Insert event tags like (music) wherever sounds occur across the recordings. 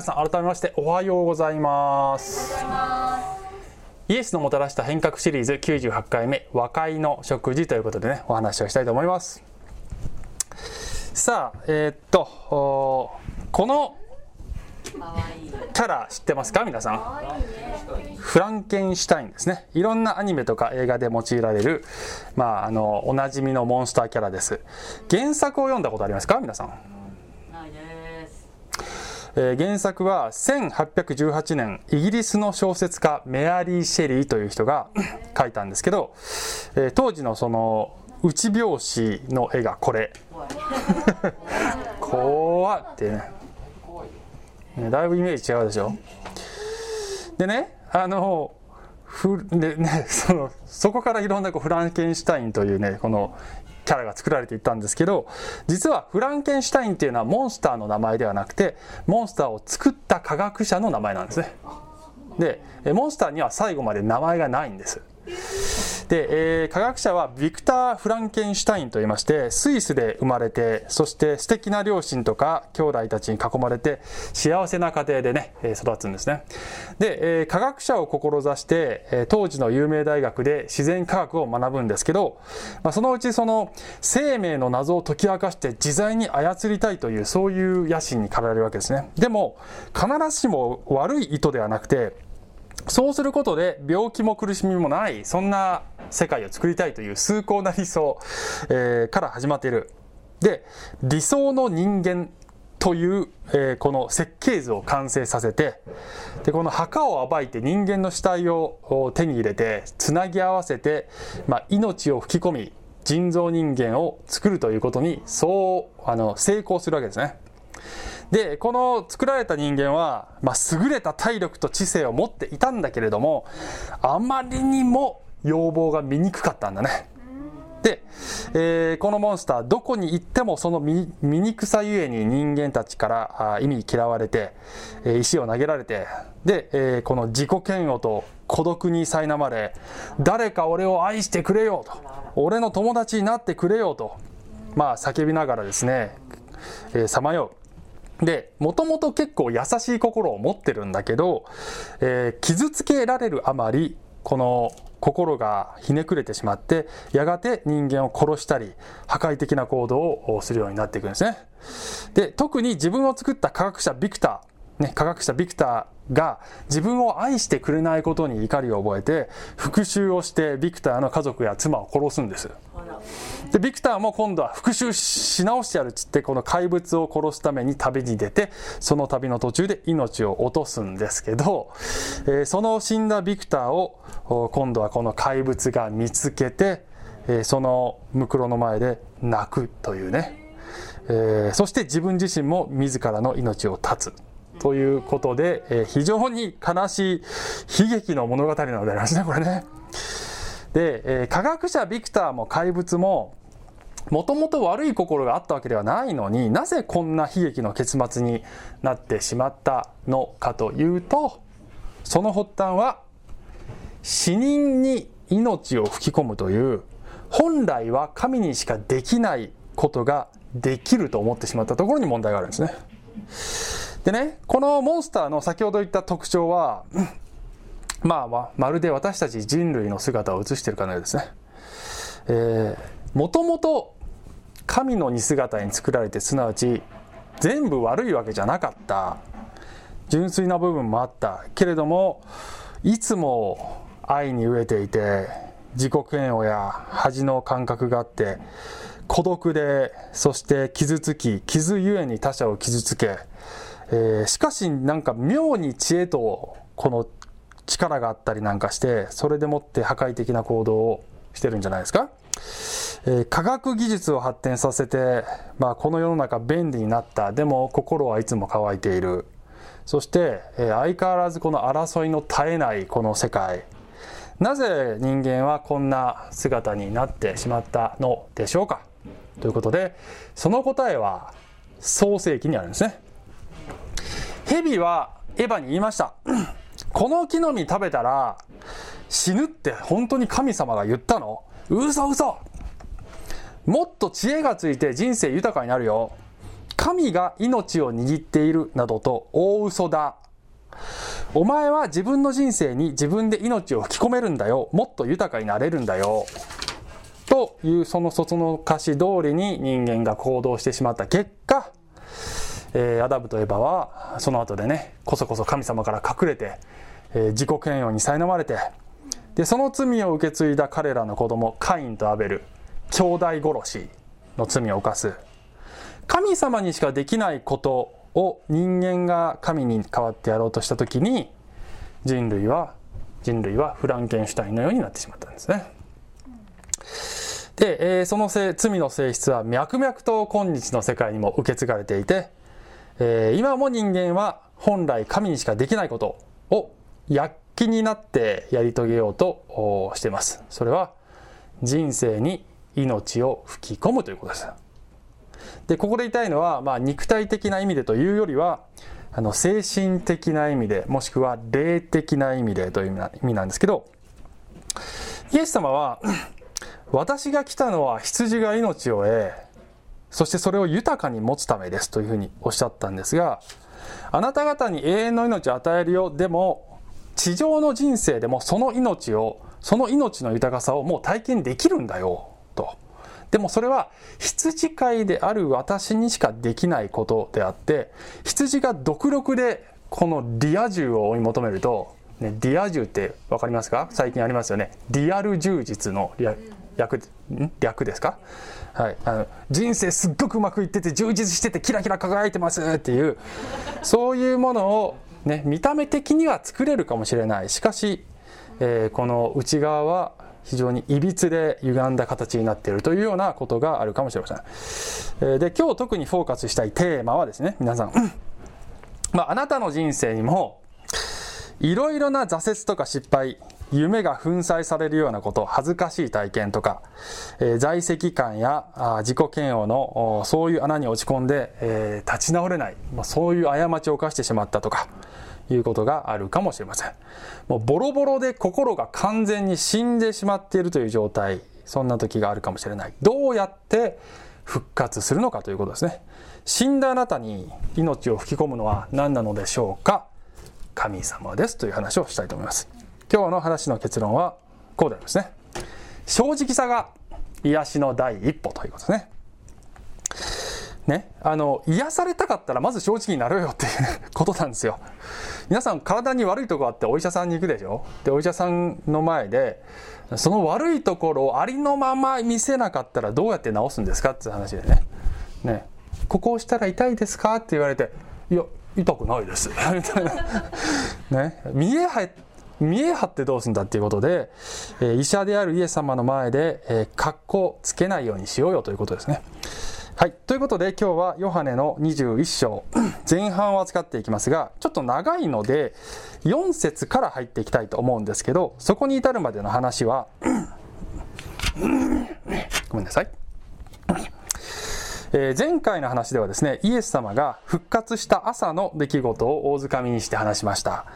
皆さん改めましておはようございます。イエスのもたらした変革シリーズ98回目和解の食事ということでねお話をしたいと思います。さあえー、っとこのキャラ知ってますか？皆さん。フランケンシュタインですね。いろんなアニメとか映画で用いられる、まあ、あのおなじみのモンスターキャラです。原作を読んだことありますか？皆さん。えー、原作は1818年イギリスの小説家メアリー・シェリーという人が (coughs) 書いたんですけど、えー、当時のその内拍子の絵がこれ。怖 (laughs) ってね。ねだいぶイメージ違うでしょ？でねあのふでねそのそこからいろんなこうフランケンシュタインというねこのキャラが作られていったんですけど実はフランケンシュタインっていうのはモンスターの名前ではなくてモンスターを作った科学者の名前なんですね。でモンスターには最後まで名前がないんです。で、えー、科学者はビクター・フランケンシュタインと言いましてスイスで生まれてそして素敵な両親とか兄弟たちに囲まれて幸せな家庭でね育つんですね。で、えー、科学者を志して、えー、当時の有名大学で自然科学を学ぶんですけど、まあ、そのうちその生命の謎を解き明かして自在に操りたいというそういう野心に駆られるわけですね。でも必ずしも悪い意図ではなくてそうすることで病気も苦しみもないそんな世界を作りたいという崇高な理想、えー、から始まっているで理想の人間という、えー、この設計図を完成させてでこの墓を暴いて人間の死体を手に入れてつなぎ合わせて、まあ、命を吹き込み人造人間を作るということにそうあの成功するわけですね。で、この作られた人間は、まあ、優れた体力と知性を持っていたんだけれども、あまりにも要望が醜かったんだね。で、えー、このモンスター、どこに行ってもその醜さゆえに人間たちから意味嫌われて、えー、石を投げられて、で、えー、この自己嫌悪と孤独に苛まれ、誰か俺を愛してくれよと、俺の友達になってくれよと、まあ叫びながらですね、さまよう。で、もともと結構優しい心を持ってるんだけど、えー、傷つけられるあまり、この心がひねくれてしまって、やがて人間を殺したり、破壊的な行動をするようになっていくんですね。で、特に自分を作った科学者ビクター、ね、科学者ビクターが自分を愛してくれないことに怒りを覚えて復讐をしてビクターの家族や妻を殺すんです。で、ビクターも今度は復讐し直してやるっつって、この怪物を殺すために旅に出て、その旅の途中で命を落とすんですけど、えー、その死んだビクターを、今度はこの怪物が見つけて、えー、そのムクロの前で泣くというね。えー、そして自分自身も自らの命を絶つ。ということで、えー、非常に悲しい悲劇の物語なのでありますね、これね。で、えー、科学者ビクターも怪物も、もともと悪い心があったわけではないのになぜこんな悲劇の結末になってしまったのかというとその発端は死人に命を吹き込むという本来は神にしかできないことができると思ってしまったところに問題があるんですね。でね、このモンスターの先ほど言った特徴は、まあ、まるで私たち人類の姿を映しているかのようですね。えーもともと神の似姿に作られてすなわち全部悪いわけじゃなかった純粋な部分もあったけれどもいつも愛に飢えていて自己嫌悪や恥の感覚があって孤独でそして傷つき傷ゆえに他者を傷つけ、えー、しかしなんか妙に知恵とこの力があったりなんかしてそれでもって破壊的な行動をしてるんじゃないですか？えー、科学技術を発展させて、まあ、この世の中便利になった。でも心はいつも乾いている。そして、えー、相変わらずこの争いの絶えないこの世界。なぜ人間はこんな姿になってしまったのでしょうか？ということでその答えは創世記にあるんですね。蛇はエヴァに言いました (clears throat) この木の実食べたら死ぬって本当に神様が言ったの？嘘嘘もっと知恵がついて人生豊かになるよ。神が命を握っているなどと大嘘だ。お前は自分の人生に自分で命を吹き込めるんだよ。もっと豊かになれるんだよ。というそのその歌詞通りに人間が行動してしまった結果、えー、アダムとエバはその後でねこそこそ神様から隠れて、えー、自己嫌悪に苛まれてでその罪を受け継いだ彼らの子供カインとアベル兄弟殺しの罪を犯す神様にしかできないことを人間が神に代わってやろうとした時に人類は人類はフランケンシュタインのようになってしまったんですね。で、えー、そのせ罪の性質は脈々と今日の世界にも受け継がれていて、えー、今も人間は本来神にしかできないことを躍起になってやり遂げようとしています。それは人生に命を吹き込むということです。で、ここで言いたいのは、まあ、肉体的な意味でというよりは、あの、精神的な意味で、もしくは霊的な意味でという意味なんですけど、イエス様は、私が来たのは羊が命を得、そしてそれを豊かに持つためですというふうにおっしゃったんですが、あなた方に永遠の命を与えるよ。でも、地上の人生でもその命を、その命の豊かさをもう体験できるんだよ。と。でもそれは羊飼いである私にしかできないことであって、羊が独力でこのリア充を追い求めると、ね、リア充って分かりますか？最近ありますよね。リアル充実の略ですか？はい、あの人生すっごくうまくいってて充実しててキラキラ輝いてますっていうそういうものを、ね、見た目的には作れるかもしれない。しかし、えー、この内側は非常にいびつで歪んだ形になっているというようなことがあるかもしれません。えー、で今日特にフォーカスしたいテーマはですね皆さん、まあ、あなたの人生にもいろいろな挫折とか失敗夢が粉砕されるようなこと、恥ずかしい体験とか、えー、在籍感やあ自己嫌悪のそういう穴に落ち込んで、えー、立ち直れない、まあ、そういう過ちを犯してしまったとか、いうことがあるかもしれません。もうボロボロで心が完全に死んでしまっているという状態、そんな時があるかもしれない。どうやって復活するのかということですね。死んだあなたに命を吹き込むのは何なのでしょうか神様ですという話をしたいと思います。今日の話の結論はこうでありますね。正直さが癒しの第一歩ということですね。ね、あの、癒されたかったらまず正直になろうよっていうことなんですよ。皆さん体に悪いとこあってお医者さんに行くでしょ？で、お医者さんの前で、その悪いところをありのまま見せなかったらどうやって治すんですかっていう話でね。ね、ここをしたら痛いですか？って言われて、いや、痛くないです。(laughs) みたいな。ね、見え、見え張ってどうすんだっていうことで、え医者であるイエス様の前で、え、格好つけないようにしようよということですね。はい。ということで今日はヨハネの21章前半を扱っていきますが、ちょっと長いので4節から入っていきたいと思うんですけど、そこに至るまでの話はごめんなさい。えー、前回の話ではですね、イエス様が復活した朝の出来事を大掴みにして話しました。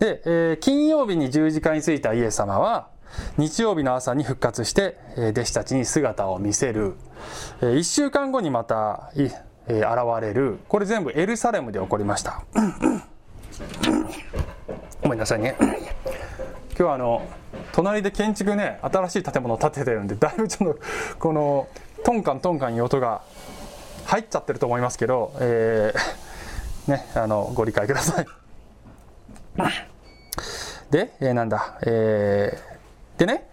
で、えー、金曜日に十字架についたイエス様は、日曜日の朝に復活して、えー、弟子たちに姿を見せる。えー、一週間後にまた、えー、現れる。これ全部エルサレムで起こりました。(coughs) ごめんなさいね。今日はあの、隣で建築ね、新しい建物を建ててるんで、だいぶちょっと、この、トンカントンカンいう音が入っちゃってると思いますけど、えー、ね、あの、ご理解ください。で、えー、なんだ、えー、でね、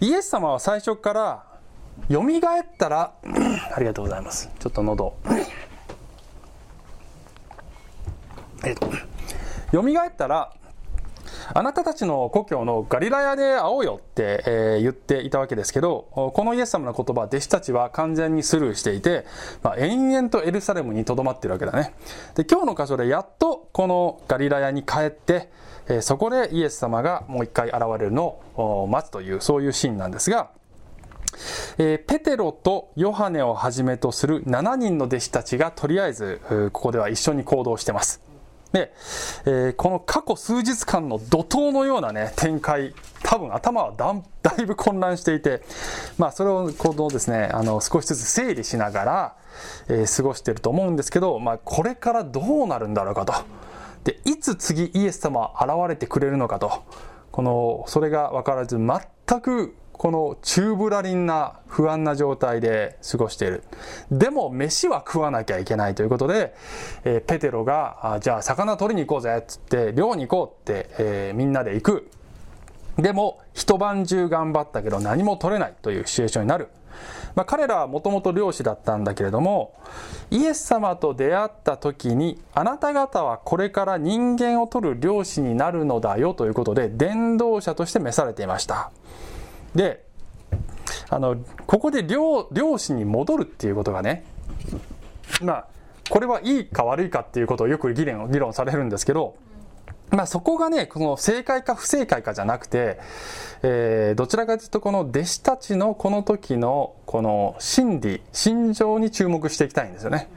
イエス様は最初から、蘇ったら、(clears throat) ありがとうございます。ちょっと喉。えっと、蘇ったら、あなたたちの故郷のガリラヤで会おうよって、えー、言っていたわけですけど、このイエス様の言葉、弟子たちは完全にスルーしていて、まあ、延々とエルサレムに留まってるわけだね。で、今日の箇所でやっとこのガリラヤに帰って、えー、そこでイエス様がもう一回現れるのを待つという、そういうシーンなんですが、えー、ペテロとヨハネをはじめとする7人の弟子たちがとりあえず、ここでは一緒に行動してます。で、えー、この過去数日間の怒涛のようなね、展開多分頭はだ (laughs) だいぶ混乱していて、まあ、それをこのですねあの少しずつ整理しながら、えー、過ごしてると思うんですけど、まあ、これからどうなるんだろうかと。でいつ次イエス様現れてくれるのかと。このそれが分からず全くこの宙ぶらりんな不安な状態で過ごしている。でも飯は食わなきゃいけないということで、えー、ペテロが、じゃあ魚取りに行こうぜっつって漁に行こうって、えー、みんなで行く。でも一晩中頑張ったけど何も取れないというシチュエーションになる。まあ、彼らはもともと漁師だったんだけれどもイエス様と出会った時にあなた方はこれから人間を取る漁師になるのだよということで伝道者として召されていましたであのここで漁漁師に戻るっていうことがねまあこれはいいか悪いかっていうことをよく議論議論されるんですけどまあそこがね、この正解か不正解かじゃなくて、えー、どちらかというとこの弟子たちのこの時のこの心理、心情に注目していきたいんですよね。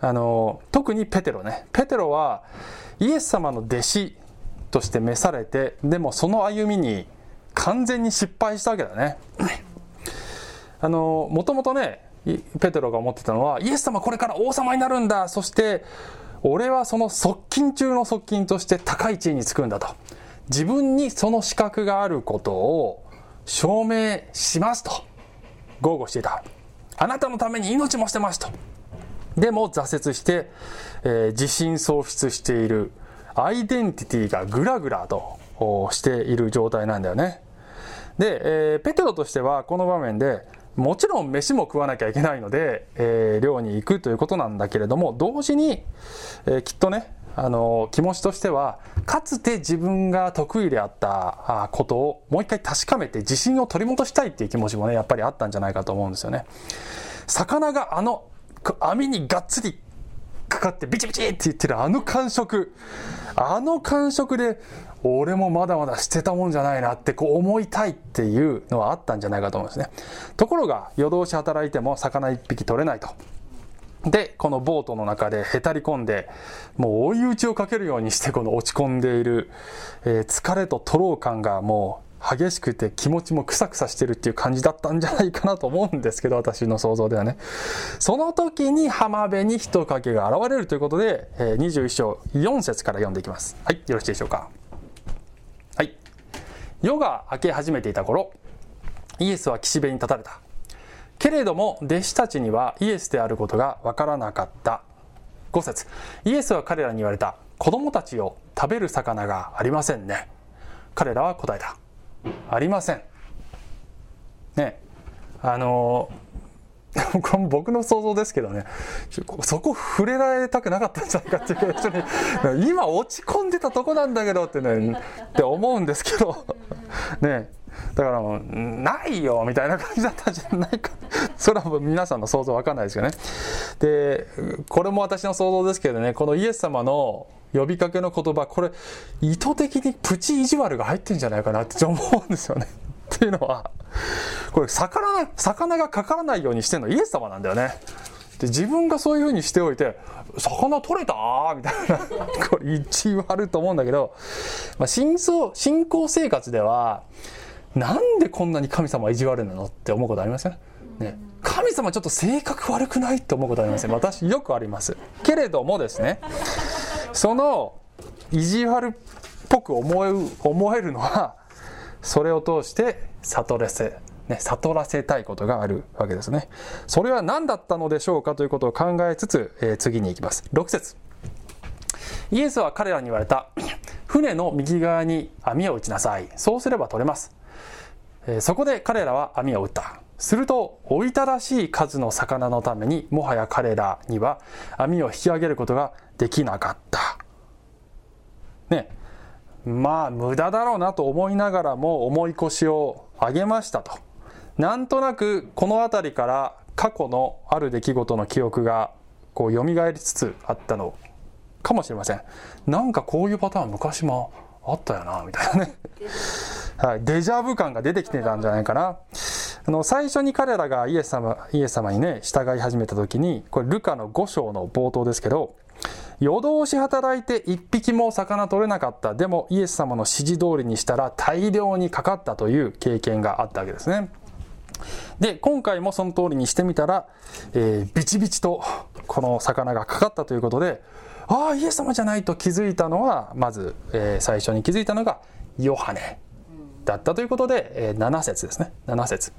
あの、特にペテロね。ペテロはイエス様の弟子として召されて、でもその歩みに完全に失敗したわけだね。あの、もともとね、ペテロが思ってたのは、イエス様これから王様になるんだ。そして、俺はその側近中の側近として高い地位につくんだと。自分にその資格があることを証明しますと豪語していた。あなたのために命も捨てますと。でも挫折して、えー、自信喪失している。アイデンティティがグラグラとしている状態なんだよね。で、えー、ペテロとしてはこの場面でもちろん飯も食わなきゃいけないので、えー、漁に行くということなんだけれども同時に、えー、きっとねあの気持ちとしてはかつて自分が得意であったことをもう一回確かめて自信を取り戻したいっていう気持ちもねやっぱりあったんじゃないかと思うんですよね魚があの網にがっつりかかってビチビチって言ってるあの感触あの感触で俺もまだまだ捨てたもんじゃないなってこう思いたいっていうのはあったんじゃないかと思うんですね。ところが夜通し働いても魚一匹取れないと。でこのボートの中でへたり込んでもう追い打ちをかけるようにしてこの落ち込んでいる、えー、疲れと徒労感がもう激しくて気持ちもクサクサしてるっていう感じだったんじゃないかなと思うんですけど私の想像ではね。その時に浜辺に人影が現れるということで、え、21章4節から読んでいきます。はいよろしいでしょうか。夜が明け始めていた頃イエスは岸辺に立たれた。けれども弟子たちにはイエスであることがわからなかった。5節。イエスは彼らに言われた。子供たちを食べる魚がありませんね。彼らは答えた。ありません。ね。あの (laughs) 僕の想像ですけどね。そこ触れられたくなかったんじゃないかっていう人に (laughs) 今落ち込んでたとこなんだけどってねって思うんですけど。ね。だからもうないよみたいな感じだったんじゃないか。それはもう皆さんの想像わかんないですよね。でこれも私の想像ですけどね。このイエス様の呼びかけの言葉これ意図的にプチ意地悪が入ってんじゃないかなって思うんですよね。っていうのはこれ魚魚がかからないようにしてるのはイエス様なんだよね。で自分がそういうふうにしておいて「魚取れた?」みたいな。(laughs) これ一応あると思うんだけど、まあ、信信仰生活ではなんでこんなに神様意地悪なのって思うことありません？ね。神様ちょっと性格悪くないって思うことありません？私よくあります。けれどもですねその意地悪っぽく思え思えるのはそれを通して悟らせ、ね、悟らせたいことがあるわけですね。それは何だったのでしょうかということを考えつつ、えー、次に行きます。6節イエスは彼らに言われた。(clears throat) 船の右側に網を打ちなさい。そうすれば取れます。えー、そこで彼らは網を打った。すると、おいたらしい数の魚のために、もはや彼らには網を引き上げることができなかった。ね。まあ無駄だろうなと思いながらも重い腰を上げましたと。なんとなくこの辺りから過去のある出来事の記憶がこう蘇りつつあったのかもしれません。なんかこういうパターン昔もあったよな、みたいなね。はい、デジャブ感が出てきてたんじゃないかな。あの、最初に彼らがイエス様、イエス様にね、従い始めた時に、これルカの5章の冒頭ですけど、夜通し働いて一匹も魚取れなかった。でもイエス様の指示通りにしたら大量にかかったという経験があったわけですね。で今回もその通りにしてみたら、えー、ビチビチとこの魚がかかったということでああイエス様じゃないと気づいたのはまず、えー、最初に気づいたのがヨハネだったということで、えー、7節ですね。7節。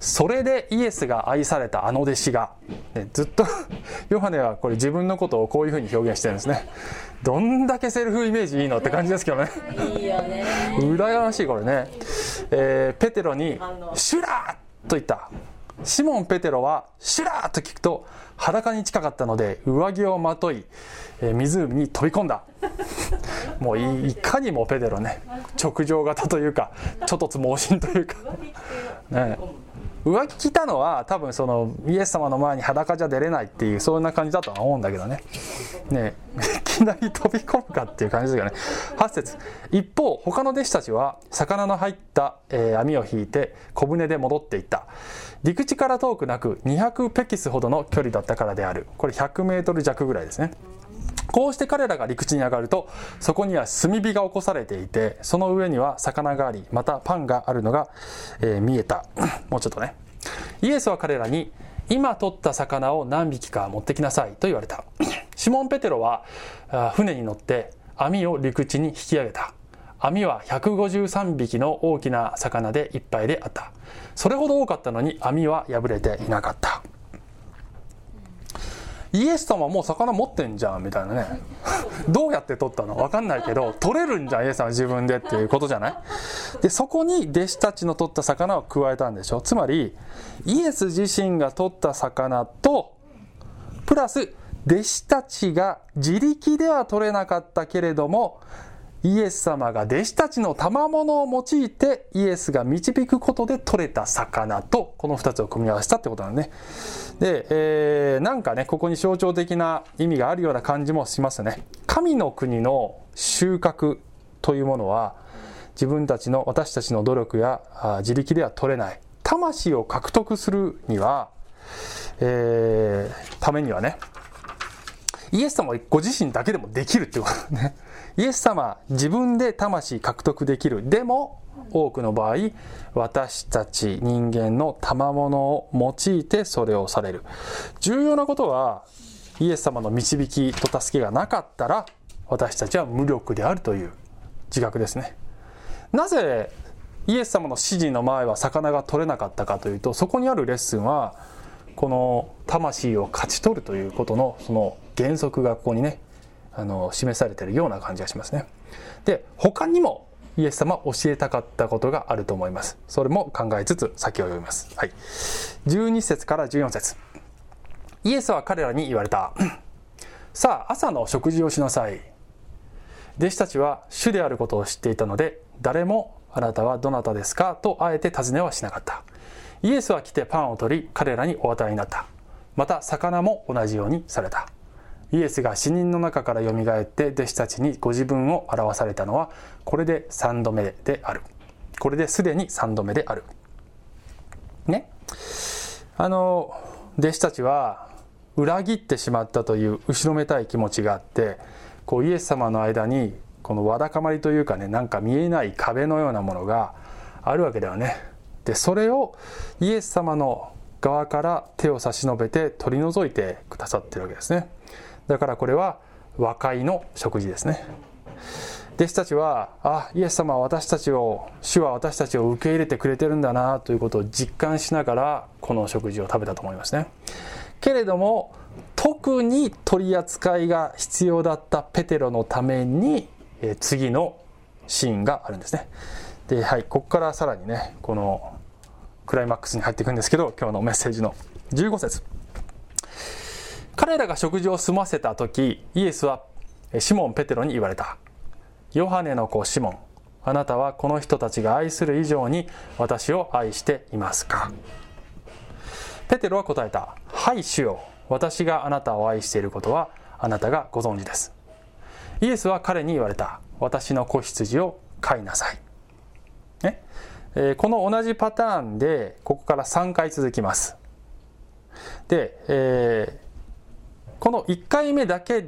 それでイエスが愛されたあの弟子が、ね、ずっと (laughs) ヨハネはこれ自分のことをこういうふうに表現してるんですね。どんだけセルフイメージいいのって感じですけどね。いいよね。羨ましいこれね、えー、ペテロに「シュラー!」と言った。シモン・ペテロは「シュラー!」と聞くと裸に近かったので上着をまとい、えー、湖に飛び込んだ。(laughs) もういかにもペテロね。直情型というかちょっとつ猛進というか。ね浮気来たのは多分そのイエス様の前に裸じゃ出れないっていうそんな感じだとは思うんだけどね。ねいきなり飛び込むかっていう感じですよね。8節。一方他の弟子たちは魚の入った、えー、網を引いて小舟で戻っていった。陸地から遠くなく200ペキスほどの距離だったからである。これ100メートル弱ぐらいですね。こうして彼らが陸地に上がるとそこには炭火が起こされていてその上には魚がありまたパンがあるのが、えー、見えた。(coughs) もうちょっとね。イエスは彼らに今取った魚を何匹か持ってきなさいと言われた。(coughs) シモン・ペテロは船に乗って網を陸地に引き上げた。網は153匹の大きな魚でいっぱいであった。それほど多かったのに網は破れていなかった。イエス様もう魚持ってんじゃんみたいなね。(laughs) どうやって取ったの？分かんないけど取れるんじゃんイエス様自分でっていうことじゃない？でそこに弟子たちの取った魚を加えたんでしょ？つまりイエス自身が取った魚とプラス弟子たちが自力では取れなかったけれどもイエス様が弟子たちの賜物を用いてイエスが導くことで取れた魚とこの2つを組み合わせたってことなんね。で、えー、なんかね、ここに象徴的な意味があるような感じもしますね。神の国の収穫というものは自分たちの私たちの努力や自力では取れない。魂を獲得するには、えー、ためにはね、イエス様ご自身だけでもできるっていうことね。イエス様自分で魂獲得できるでも多くの場合私たち人間の賜物を用いてそれをされる重要なことはイエス様の導きと助けがなかったら私たちは無力であるという自覚ですねなぜイエス様の指示の前は魚が取れなかったかというとそこにあるレッスンはこの魂を勝ち取るということのその原則がここにねあの示されてるような感じがしますね。で他にもイエス様教えたかったことがあると思います。それも考えつつ先を読みます。はい。12節から14節イエスは彼らに言われた。(clears throat) さあ、朝の食事をしなさい。弟子たちは主であることを知っていたので、誰もあなたはどなたですかとあえて尋ねはしなかった。イエスは来てパンを取り、彼らにお与えになった。また、魚も同じようにされた。イエスが死人の中からよみがえって弟子たちにご自分を表されたのはこれで3度目である。これですでに3度目である。ね。あの弟子たちは裏切ってしまったという後ろめたい気持ちがあってこうイエス様の間にこのわだかまりというかねなんか見えない壁のようなものがあるわけではね。でそれをイエス様の側から手を差し伸べて取り除いてくださってるわけですね。だからこれは和解の食事ですね。弟子たちはあイエス様は私たちを主は私たちを受け入れてくれてるんだなということを実感しながらこの食事を食べたと思いますね。けれども特に取り扱いが必要だったペテロのために、え次のシーンがあるんですね。ではいここからさらにねこのクライマックスに入っていくんですけど今日のメッセージの15節。彼らが食事を済ませた時イエスはシモン・ペテロに言われた。ヨハネの子シモンあなたはこの人たちが愛する以上に私を愛していますか？ペテロは答えた。はい主よ。私があなたを愛していることはあなたがご存知です。イエスは彼に言われた。私の子羊を飼いなさい、ね？えー、この同じパターンでここから3回続きます。で、えーこの1回目だけ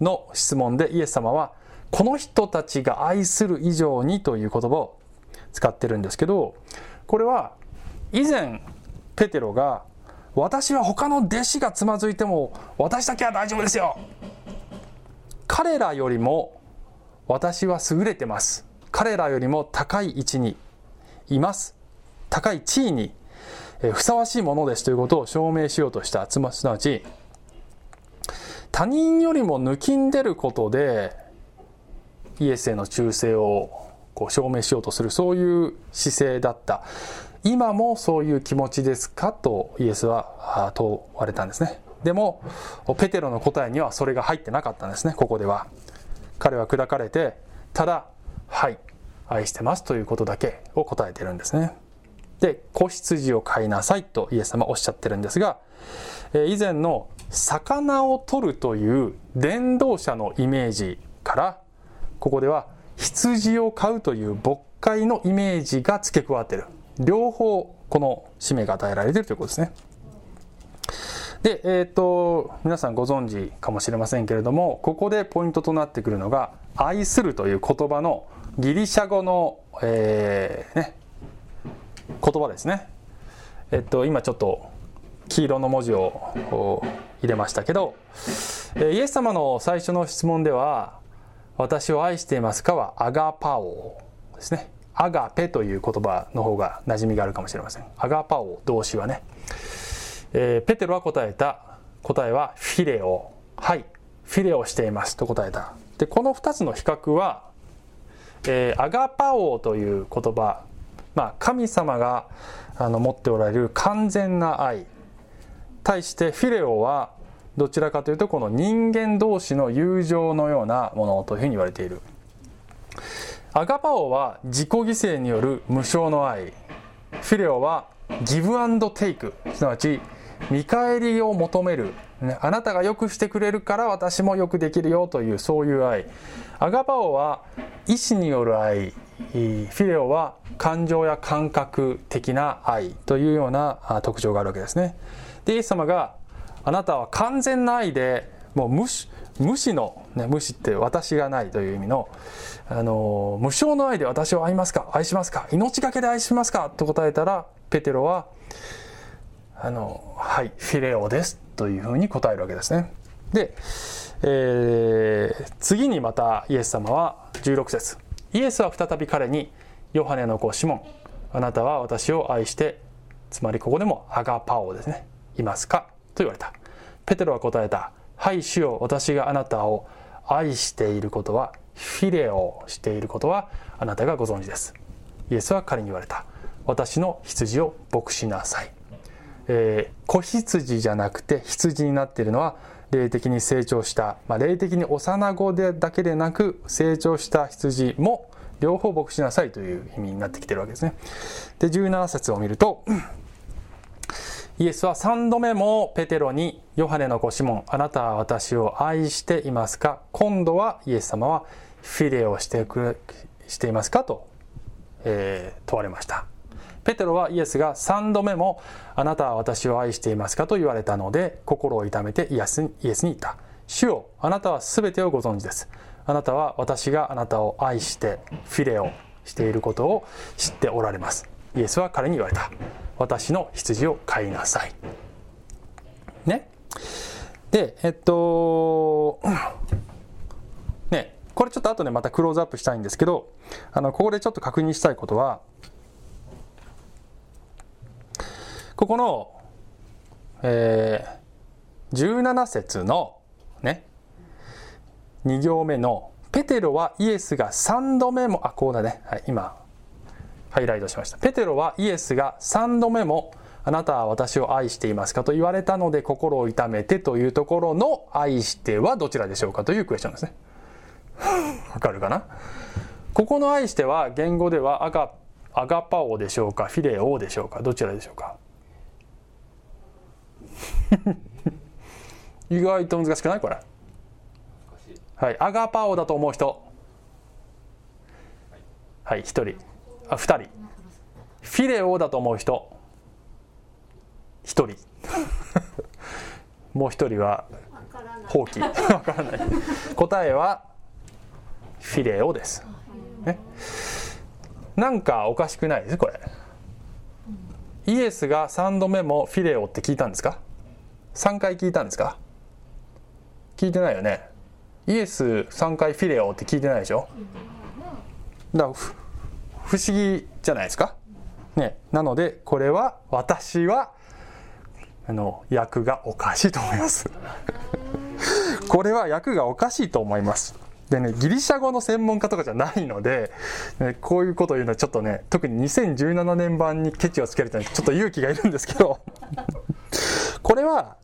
の質問でイエス様はこの人たちが愛する以上にという言葉を使ってるんですけどこれは以前ペテロが私は他の弟子がつまずいても私だけは大丈夫ですよ。彼らよりも私は優れてます。彼らよりも高い位置にいます。高い地位にふさわしいものですということを証明しようとしたすなわち他人よりも抜きんでることでイエスへの忠誠をこう証明しようとするそういう姿勢だった。今もそういう気持ちですか？とイエスは問われたんですね。でもペテロの答えにはそれが入ってなかったんですね。ここでは。彼は砕かれてただ「はい愛してます」ということだけを答えてるんですね。で子羊を飼いなさいとイエス様おっしゃってるんですが以前の魚を取るという伝道者のイメージからここでは羊を飼うという牧会のイメージが付け加わっている両方この使命が与えられているということですねで、えーと、皆さんご存知かもしれませんけれどもここでポイントとなってくるのが「愛する」という言葉のギリシャ語の、えー、ね、言葉ですね。えっと、今ちょっと黄色の文字を入れましたけどえイエス様の最初の質問では「私を愛していますか?」は「アガパオ」ですね。アガペという言葉の方が馴染みがあるかもしれません。アガパオ動詞はね。えー、ペテロは答えた答えはフィレオ。はい、フィレオしていますと答えた。で、この2つの比較は、えー、アガパオという言葉、まあ、神様があの持っておられる完全な愛。対してフィレオはどちらかというとこの人間同士の友情のようなものというふうに言われている。アガパオは自己犠牲による無償の愛。フィレオはギブアンドテイク。すなわち見返りを求める、あなたが良くしてくれるから私もよくできるよというそういう愛。アガパオは意志による愛。フィレオは感情や感覚的な愛というような特徴があるわけですね。でイエス様があなたは完全な愛でもう無視無視の、ね、無視って私がないという意味のあの無償の愛で私を愛ますか？愛しますか？命がけで愛しますか？と答えたらペテロはあのはいフィレオですというふうに答えるわけですね。で、えー、次にまたイエス様は16節。イエスは再び彼にヨハネの子シモンあなたは私を愛してつまりここでもアガパオですね。いますか？と言われた。ペテロは答えたはい主よ私があなたを愛していることはフィレをしていることはあなたがご存知ですイエスは彼に言われた私の羊を牧しなさい、えー、子羊じゃなくて羊になっているのは霊的に成長した、まあ、霊的に幼子でだけでなく成長した羊も両方牧しなさいという意味になってきてるわけですね。で17節を見るとイエスは3度目もペテロに、ヨハネの子シモン、あなたは私を愛していますか？今度はイエス様はフィレをしてくしていますか？と、えー、問われました。ペテロはイエスが3度目もあなたは私を愛していますか？と言われたので心を痛めてイエスにイエスに言った。主よあなたは全てをご存知です。あなたは私があなたを愛してフィレをしていることを知っておられます。イエスは彼に言われた。私の羊を飼いなさい。ね。で、えっと、ね、これちょっと後でまたクローズアップしたいんですけど、あの、ここでちょっと確認したいことは、ここの、えー、17節のね、2行目の、ペテロはイエスが3度目も、あ、こうだね。はい、今、ハイライトしました。ペテロはイエスが3度目もあなたは私を愛していますかと言われたので心を痛めてというところの愛してはどちらでしょうかというクエスチョンですね。わかるかなここの愛しては言語ではアガアガパオでしょうかフィレオでしょうかどちらでしょうか意外と難しくないこれ。はい、アガパオだと思う人。はい、一人。あ2人。フィレオだと思う人。1人。(laughs) もう1人は放棄わからない。答えはフィレオです、ね、なんかおかしくない？ですこれ。イエスが3度目もフィレオって聞いたんですか？3回聞いたんですか？聞いてないよね。イエス3回フィレオって聞いてないでしょ？だから不思議じゃないですか？ね。なのでこれは私はあの訳がおかしいと思います。(laughs) これは訳がおかしいと思います。でねギリシャ語の専門家とかじゃないので、ね、こういうことを言うのはちょっとね特に2017年版にケチをつけるとちょっと勇気がいるんですけど。(laughs) これは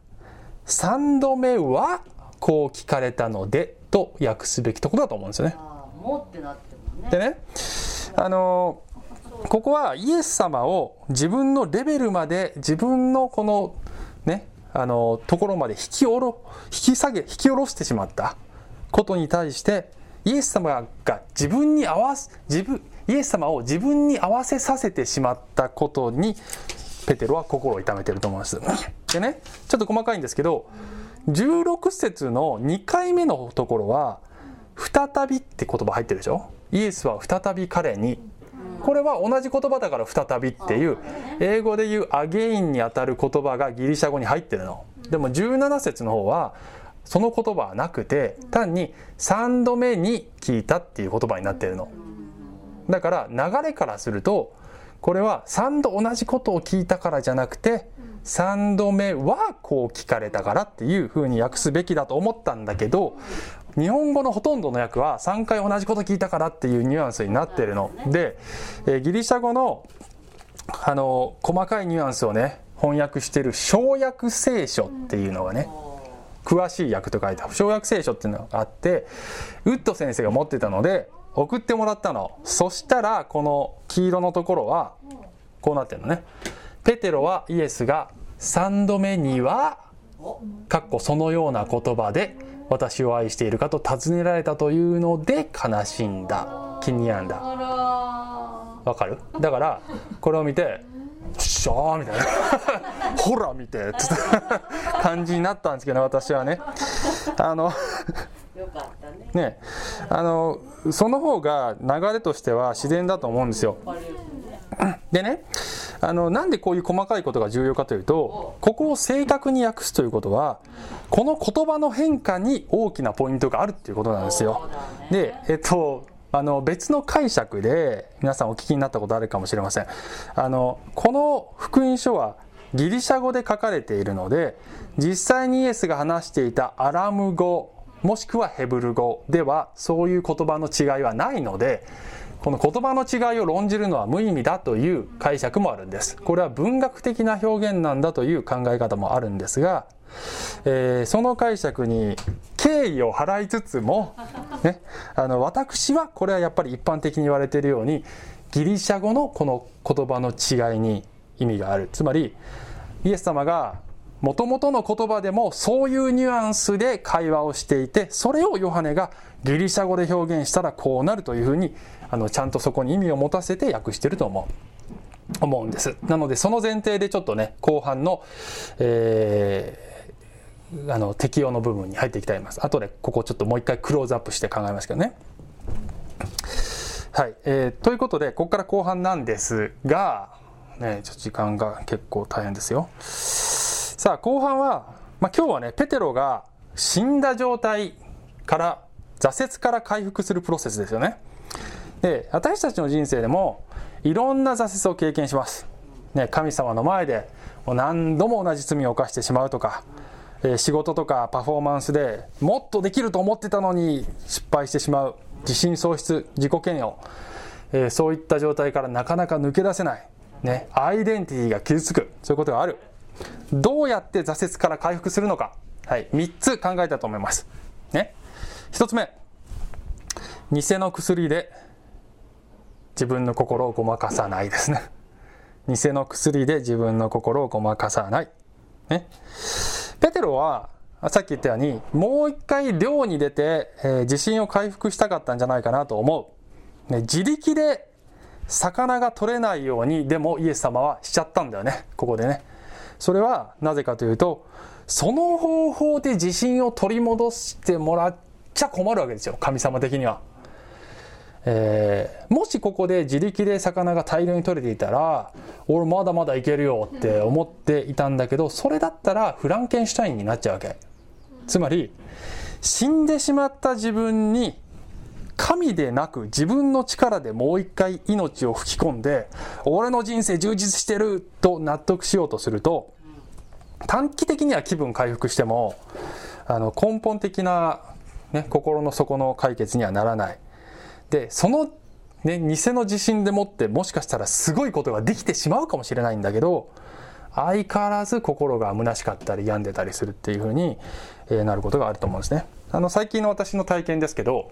3度目はこう聞かれたのでと訳すべきところだと思うんですよね。でねあのここはイエス様を自分のレベルまで自分のこのねあのところまで引き下ろ引き下げ引き下ろしてしまったことに対してイエス様が自分に合わす自分イエス様を自分に合わせさせてしまったことにペテロは心を痛めてると思います。でねちょっと細かいんですけど16節の2回目のところは「再び」って言葉入ってるでしょ？イエスは再び彼に。これは同じ言葉だから再びっていう英語で言うアゲインにあたる言葉がギリシャ語に入ってるの。でも17節の方はその言葉はなくて単に3度目に聞いたっていう言葉になってるの。だから流れからするとこれは3度同じことを聞いたからじゃなくて3度目はこう聞かれたからっていうふうに訳すべきだと思ったんだけど日本語のほとんどの訳は3回同じこと聞いたからっていうニュアンスになってるの。で、えギリシャ語のあの細かいニュアンスをね翻訳してる小訳聖書っていうのがね詳しい訳と書いた小訳聖書っていうのがあってウッド先生が持ってたので送ってもらったの。そしたらこの黄色のところはこうなってるのね。ペテロはイエスが3度目にはかっこそのような言葉で私を愛しているかと尋ねられたというので悲しんだ。気に病んだ。わかる？だからこれを見て「よっしゃー」みたいな「(laughs) ほら見て」つって感じになったんですけど私はね。あのねあのその方が流れとしては自然だと思うんですよでねあのなんでこういう細かいことが重要かというとここを正確に訳すということはこの言葉の変化に大きなポイントがあるっていうことなんですよ。でえっとあの別の解釈で皆さんお聞きになったことあるかもしれません。あのこの福音書はギリシャ語で書かれているので実際にイエスが話していたアラム語もしくはヘブル語ではそういう言葉の違いはないのでこの言葉の違いを論じるのは無意味だという解釈もあるんです。これは文学的な表現なんだという考え方もあるんですが、えー、その解釈に敬意を払いつつも、(laughs) ね、あの私はこれはやっぱり一般的に言われているようにギリシャ語のこの言葉の違いに意味があるつまりイエス様がもともとの言葉でもそういうニュアンスで会話をしていてそれをヨハネがギリシャ語で表現したらこうなるというふうにあのちゃんとそこに意味を持たせて訳してると思う。思うんです。なのでその前提でちょっとね後半の、えー、あの適用の部分に入っていきたいと思います。後でここちょっともう一回クローズアップして考えますけどね。はい、えー、ということでここから後半なんですが、ね、ちょっと時間が結構大変ですよ。さあ後半は、まあ、今日はねペテロが死んだ状態から挫折から回復するプロセスですよね。で私たちの人生でもいろんな挫折を経験します、ね、神様の前で何度も同じ罪を犯してしまうとか、え、仕事とかパフォーマンスでもっとできると思ってたのに失敗してしまう。自信喪失自己嫌悪、えー、そういった状態からなかなか抜け出せない、ね、アイデンティティが傷つく。そういうことがある。どうやって挫折から回復するのか、はい、3つ考えたと思います、ね、1つ目。偽の薬で自分の心をごまかさないですね。(laughs) 偽の薬で自分の心をごまかさない。ね。ペテロは、さっき言ったように、もう一回漁に出て、えー、自信を回復したかったんじゃないかなと思う。ね、自力で魚が取れないように、でもイエス様はしちゃったんだよね。ここでね。それはなぜかというと、その方法で自信を取り戻してもらっちゃ困るわけですよ神様的には。えー、もしここで自力で魚が大量に取れていたら俺まだまだいけるよって思っていたんだけどそれだったらフランケンシュタインになっちゃうわけ。つまり死んでしまった自分に神でなく自分の力でもう一回命を吹き込んで俺の人生充実してると納得しようとすると短期的には気分回復してもあの根本的な、ね、心の底の解決にはならない。でその、ね、偽の自信でもってもしかしたらすごいことができてしまうかもしれないんだけど相変わらず心が虚しかったり病んでたりするっていうふうに、なることがあると思うんですね。あの最近の私の体験ですけど、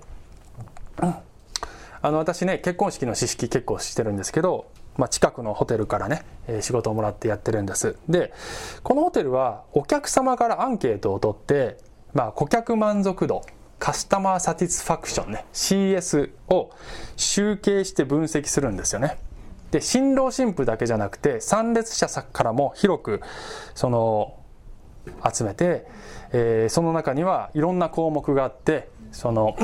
あの私ね結婚式の知識結構してるんですけど、まあ、近くのホテルからね、え仕事をもらってやってるんですでこのホテルはお客様からアンケートを取って、まあ、顧客満足度カスタマーサティスファクションね CS を集計して分析するんですよね。で新郎新婦だけじゃなくて参列者からも広くその集めて、えー、その中にはいろんな項目があってその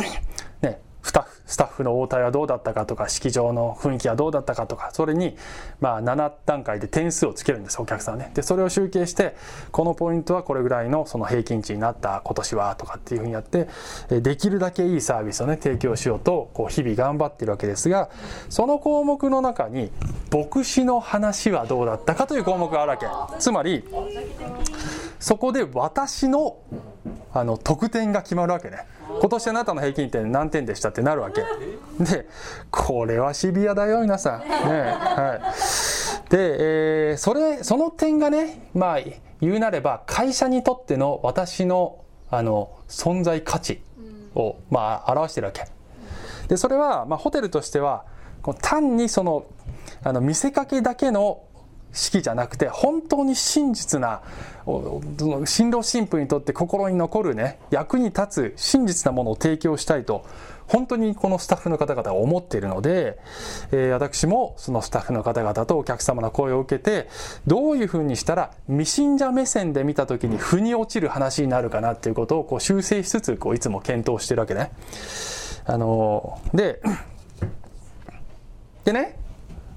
ねスタッフスタッフの応対はどうだったかとか式場の雰囲気はどうだったかとかそれにまあ7段階で点数をつけるんですお客さんね。でそれを集計してこのポイントはこれぐらいのその平均値になった今年はとかっていうふうにやってできるだけいいサービスをね提供しようとこう日々頑張ってるわけですがその項目の中に牧師の話はどうだったかという項目があるわけ。つまりそこで私のあの得点が決まるわけね。今年あなたの平均点何点でしたってなるわけ。でこれはシビアだよ皆さん。ねはい。で、えー、それその点がねまあ言うなれば会社にとっての私のあの存在価値を、まあ、表してるわけ。でそれは、まあ、ホテルとしては単にそのあの見せかけだけの式じゃなくて本当に真実な新郎新婦にとって心に残るね役に立つ真実なものを提供したいと本当にこのスタッフの方々は思っているので、えー、私もそのスタッフの方々とお客様の声を受けてどういうふうにしたら未信者目線で見た時に腑に落ちる話になるかなっていうことをこう修正しつつこういつも検討してるわけね。あのー、ででね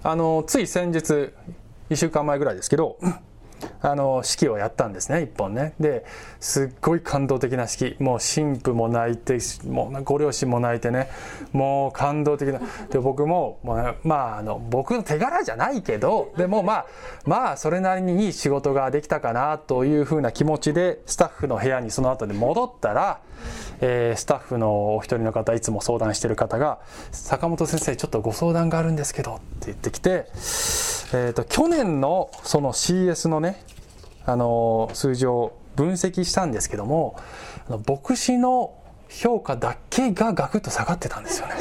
あのー、つい先日1週間前ぐらいですけど、あの式をやったんですね一本ね。ですっごい感動的な式もう神父も泣いてもうご両親も泣いてね。もう感動的な。で僕も、まあ、あの僕の手柄じゃないけどでもまあまあそれなりにいい仕事ができたかなというふうな気持ちでスタッフの部屋にその後で戻ったら、えー、スタッフのお一人の方いつも相談してる方が「坂本先生ちょっとご相談があるんですけど」って言ってきて。えーと、去年のその CS のね、あの数字を分析したんですけども牧師の評価だけがガクッと下がってたんですよね。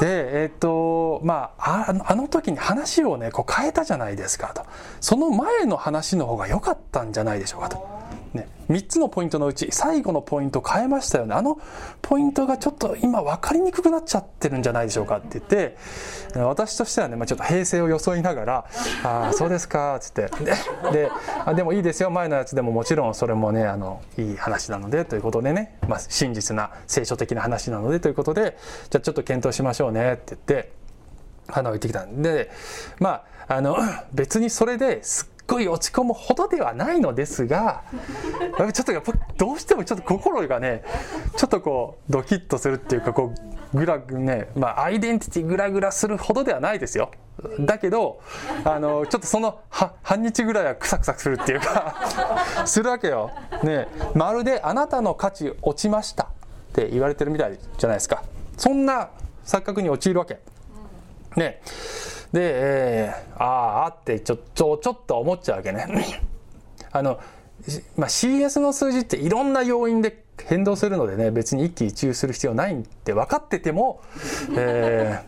でえっ、ー、とまああの時に話をねこう変えたじゃないですかと。その前の話の方が良かったんじゃないでしょうかと。ね、3つのポイントのうち最後のポイントを変えましたよね。あのポイントがちょっと今分かりにくくなっちゃってるんじゃないでしょうかって言って私としてはね、まあ、ちょっと平成を装いながら「ああそうですか」っつって。であ「でもいいですよ。前のやつでももちろんそれもねあのいい話なので」ということでね、まあ、真実な聖書的な話なのでということでじゃあちょっと検討しましょうねって言って花を言ってきた。んでまああの別にそれですっごい落ち込むほどではないのですが (laughs) ちょっとやっぱどうしてもちょっと心がねちょっとこうドキッとするっていうかこうグラねまあアイデンティティグラグラするほどではないですよ。だけどあのちょっとその半日ぐらいはクサクサするっていうか (laughs) するわけよ、ね、まるであなたの価値落ちました。って言われてるみたいじゃないですか。そんな錯覚に陥るわけ。ね。で、えー、ああってちょちょちょっと思っちゃうわけね。(laughs) あの、まあ、CS の数字っていろんな要因で変動するのでね別に一喜一憂する必要ないって分かってても、(laughs) え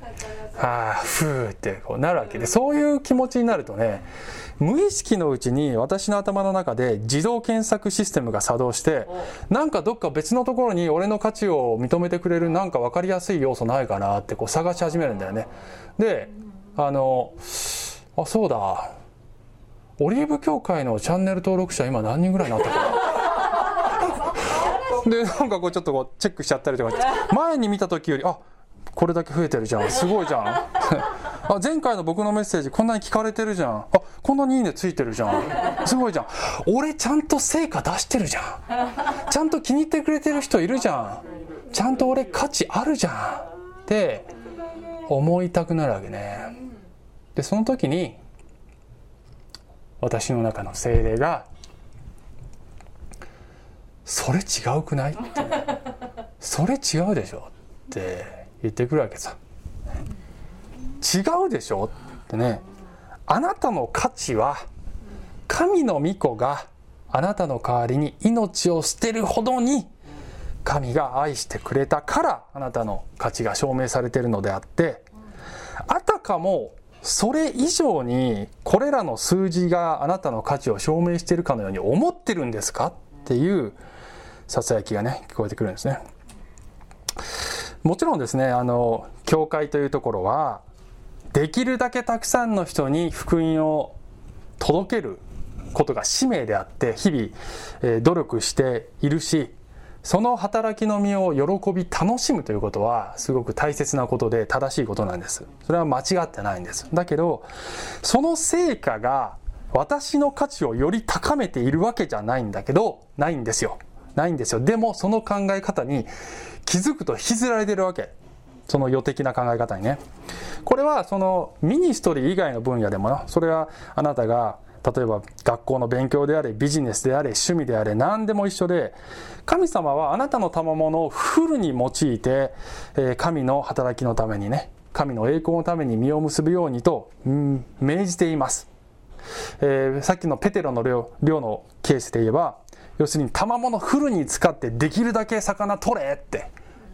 ー、ああふーってこうなるわけでそういう気持ちになるとね無意識のうちに私の頭の中で自動検索システムが作動してなんかどっか別のところに俺の価値を認めてくれるなんか分かりやすい要素ないかなってこう探し始めるんだよねであのあそうだ。オリーブ協会のチャンネル登録者今何人ぐらいになったかな。(laughs) でなんかこうちょっとこうチェックしちゃったりとか。前に見た時よりあこれだけ増えてるじゃん。すごいじゃん。(laughs) あ前回の僕のメッセージこんなに聞かれてるじゃん。あこんなにいいねついてるじゃん。すごいじゃん。俺ちゃんと成果出してるじゃん。ちゃんと気に入ってくれてる人いるじゃん。ちゃんと俺価値あるじゃん。って思いたくなるわけね。でその時に私の中の精霊が「それ違うくない?」って「それ違うでしょ」って言ってくるわけさ。違うでしょ？ってね。あなたの価値は神の御子があなたの代わりに命を捨てるほどに神が愛してくれたからあなたの価値が証明されているのであってあたかもそれ以上にこれらの数字があなたの価値を証明しているかのように思ってるんですかっていうささやきがね聞こえてくるんですね。もちろんですねあの教会というところはできるだけたくさんの人に福音を届けることが使命であって日々、え努力しているしその働きの身を喜び楽しむということはすごく大切なことで正しいことなんです。それは間違ってないんです。だけどその成果が私の価値をより高めているわけじゃないんだけどないんですよ。ないんですよ。でもその考え方に気づくと引きずられてるわけ。その予的な考え方にね。これはそのミニストリー以外の分野でもな。それはあなたが例えば学校の勉強であれビジネスであれ趣味であれ何でも一緒で神様はあなたの賜物をフルに用いて、え神の働きのためにね神の栄光のために実を結ぶようにと、うん、命じています、えー、さっきのペテロの量量のケースで言えば要するに賜物フルに使ってできるだけ魚取れって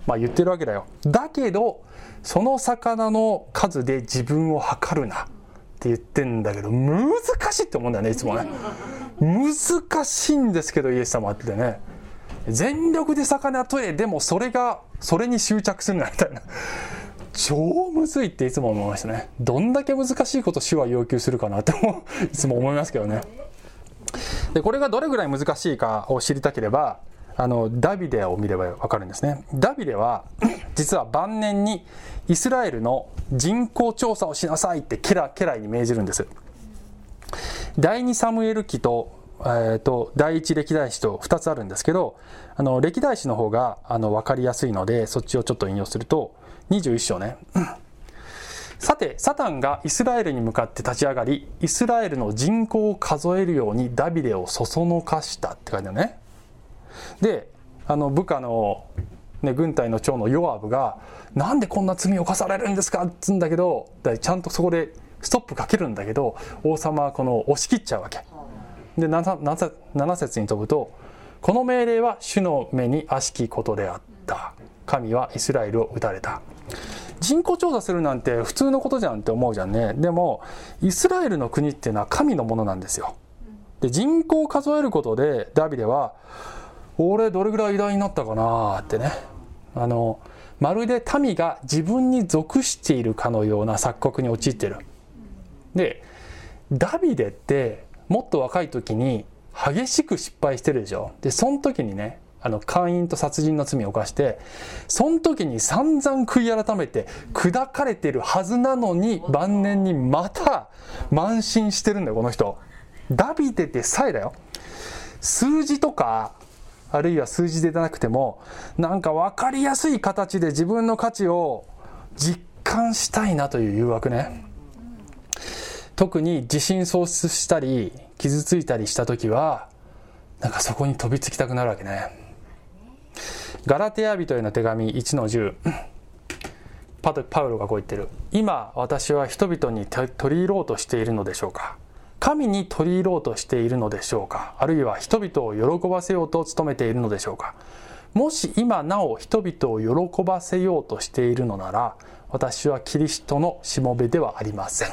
まあ、言ってるわけだよ。だけどその魚の数で自分を測るな。って言ってんだけど難しいって思うんだよねいつもね。難しいんですけどイエス様ってね。全力で魚取れでもそれがそれに執着するなみたいな。超むずいっていつも思いましたね。どんだけ難しいこと主は要求するかなっていつも思いますけどね。でこれがどれぐらい難しいかを知りたければあのダビデを見ればわかるんですね。ダビデは実は晩年にイスラエルの人口調査をしなさいってケラケラに命じるんです。第2サムエル記と,、えーと、第1歴代史と2つあるんですけどあの歴代史の方があの分かりやすいのでそっちをちょっと引用すると21章ね。(clears throat) さてサタンがイスラエルに向かって立ち上がりイスラエルの人口を数えるようにダビデをそそのかしたって書いてあるね。であの部下の、ね、軍隊の長のヨアブが「なんでこんな罪を犯されるんですか?」っつうんだけどちゃんとそこでストップかけるんだけど王様はこの押し切っちゃうわけ。で 7, 7節に飛ぶと「この命令は主の目に悪しきことであった」「神はイスラエルを撃たれた」人口調査するなんて普通のことじゃんって思うじゃんね。でもイスラエルの国っていうのは神のものなんですよ。で人口を数えることでダビデは俺どれぐらい偉大になったかな？ってね。あのまるで民が自分に属しているかのような錯覚に陥ってる。でダビデってもっと若い時に激しく失敗してるでしょ。でその時にねあの姦淫と殺人の罪を犯してその時に散々悔い改めて砕かれてるはずなのに晩年にまた慢心してるんだよこの人。ダビデでさえだよ。数字とかあるいは数字でなくてもなんか分かりやすい形で自分の価値を実感したいなという誘惑ね。特に自信喪失したり傷ついたりした時はなんかそこに飛びつきたくなるわけね。ガラテヤ人への手紙1の10パウロがこう言ってる。今私は人々に取り入ろうとしているのでしょうか。神に取り入ろうとしているのでしょうか？あるいは人々を喜ばせようと努めているのでしょうか？もし今なお人々を喜ばせようとしているのなら私はキリストのしもべではありません。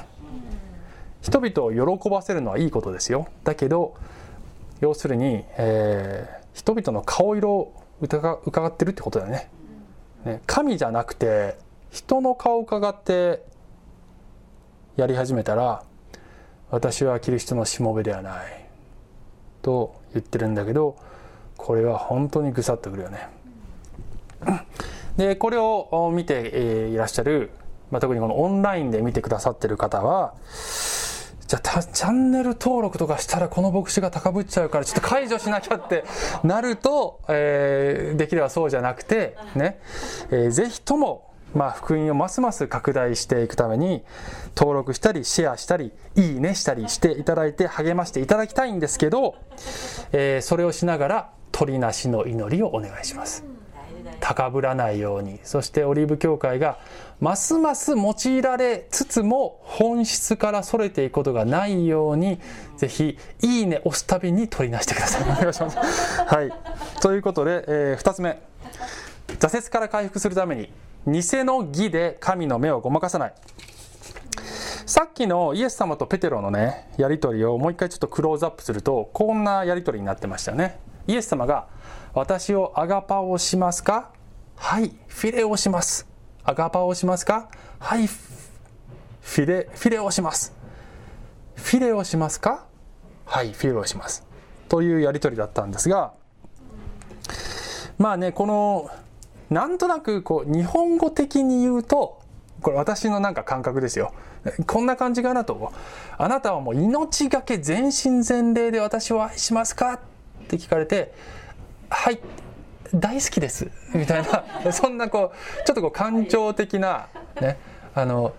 人々を喜ばせるのはいいことですよ。だけど要するに、えー、人々の顔色を伺ってるってことだよね。ね神じゃなくて人の顔を伺ってやり始めたら私はキリストのしもべではない。と言ってるんだけどこれは本当にぐさっとくるよね。でこれを見ていらっしゃる、まあ、特にこのオンラインで見てくださってる方はじゃあチャンネル登録とかしたらこの牧師が高ぶっちゃうからちょっと解除しなきゃってなると、えー、できればそうじゃなくてね、えー、ぜひともまあ、福音をますます拡大していくために登録したりシェアしたりいいねしたりしていただいて励ましていただきたいんですけど、えー、それをしながら鳥なしの祈りをお願いします。高ぶらないようにそしてオリーブ教会がますます用いられつつも本質からそれていくことがないようにぜひいいね押すたびに取りなしてください。お願いします。はい。ということで、えー、2つ目。挫折から回復するために。偽の義で神の目をごまかさないさっきのイエス様とペテロのねやり取りをもう一回ちょっとクローズアップするとこんなやり取りになってましたよねイエス様が「私をアガパをしますか?」「はいフィレをします」「アガパをしますか?」「はいフィレフィレをします」「フィレをしますか?」「はいフィレをします」というやり取りだったんですがまあねこのなんとなくこう日本語的に言うとこれ私のなんか感覚ですよ。こんな感じかなとあなたはもう命がけ全身全霊で私を愛しますか？って聞かれてはい大好きです。みたいな (laughs) そんなこうちょっとこう感情的なねあの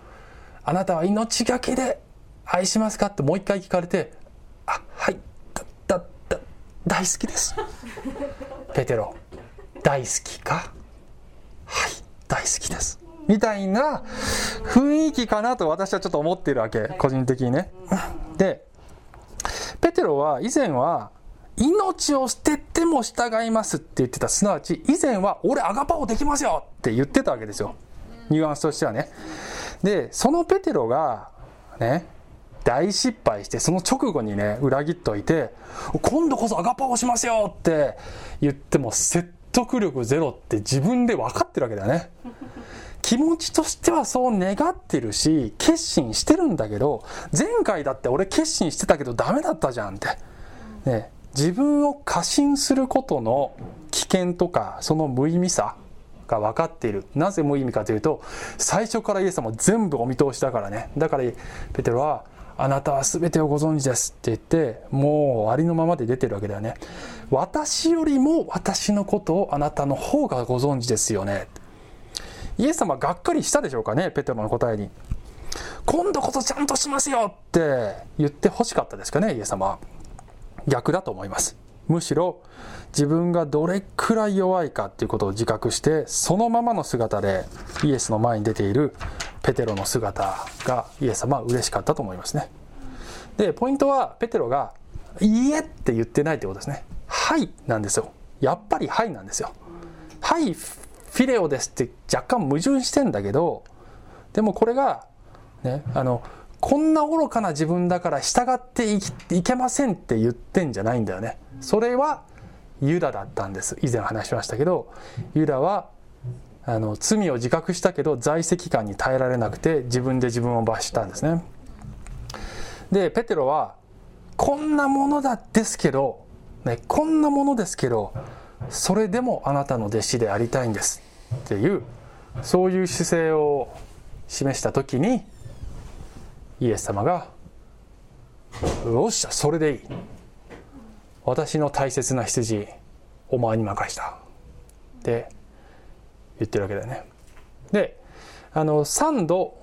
あなたは命がけで愛しますか？ってもう一回聞かれてあはいだだだ大好きです。ペテロ大好きか？はい大好きです。みたいな雰囲気かなと私はちょっと思ってるわけ個人的にね。でペテロは以前は命を捨てても従いますって言ってた。すなわち以前は俺アガパオできますよって言ってたわけですよ。ニュアンスとしてはね。でそのペテロがね大失敗してその直後にね裏切っといて今度こそアガパオしますよって言っても説得力ゼロって自分で分かってるわけだよね。(laughs) 気持ちとしてはそう願ってるし、決心してるんだけど、前回だって俺決心してたけどダメだったじゃんって。ね、自分を過信することの危険とか、その無意味さが分かっている。なぜ無意味かというと、最初からイエス様全部お見通しだからね。だからペテロは、あなたは全てをご存知ですって言って、もうありのままで出てるわけだよね。私よりも私のことをあなたの方がご存知ですよね。イエス様がっかりしたでしょうかね、ペテロの答えに。今度こそちゃんとしますよって言ってほしかったですかね、イエス様。逆だと思います。むしろ自分がどれくらい弱いかっていうことを自覚してそのままの姿でイエスの前に出ているペテロの姿がイエス様は嬉しかったと思いますねでポイントはペテロが「いいえ」って言ってないってことですね「はい」なんですよ。やっぱり「はい」なんですよ「はいフィレオです」って若干矛盾してんだけどでもこれがねあのこんな愚かな自分だから従っていけませんって言ってんじゃないんだよね。それはユダだったんです。以前話しましたけどユダはあの罪を自覚したけど在籍感に耐えられなくて自分で自分を罰したんですね。でペテロはこんなものだですけど、ね、こんなものですけどそれでもあなたの弟子でありたいんです。っていうそういう姿勢を示した時にイエス様が「よっしゃそれでいい」私の大切な羊お前に任した。って言ってるわけだよね。であの3度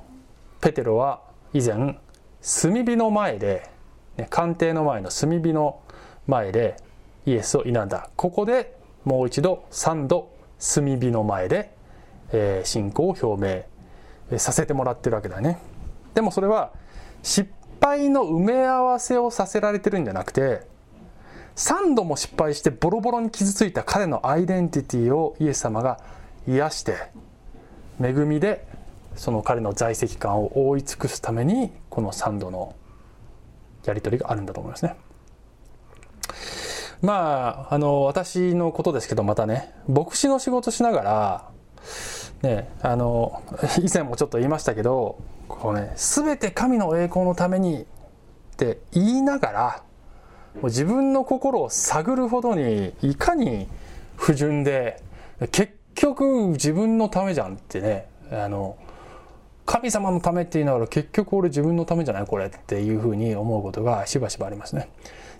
ペテロは以前炭火の前で、ね、官邸の前の炭火の前でイエスを否んだここでもう一度3度炭火の前で、え、信仰を表明させてもらってるわけだねでもそれは失敗の埋め合わせをさせられてるんじゃなくて3度も失敗してボロボロに傷ついた彼のアイデンティティをイエス様が癒して恵みでその彼の在籍感を覆い尽くすためにこの3度のやり取りがあるんだと思いますね。まあ、あの、私のことですけど、またね、牧師の仕事しながら、ね、あの、以前もちょっと言いましたけど、こうね、すべて神の栄光のためにって言いながらもう自分の心を探るほどにいかに不純で結局自分のためじゃんってねあの神様のためって言いながら結局俺自分のためじゃないこれっていうふうに思うことがしばしばありますね。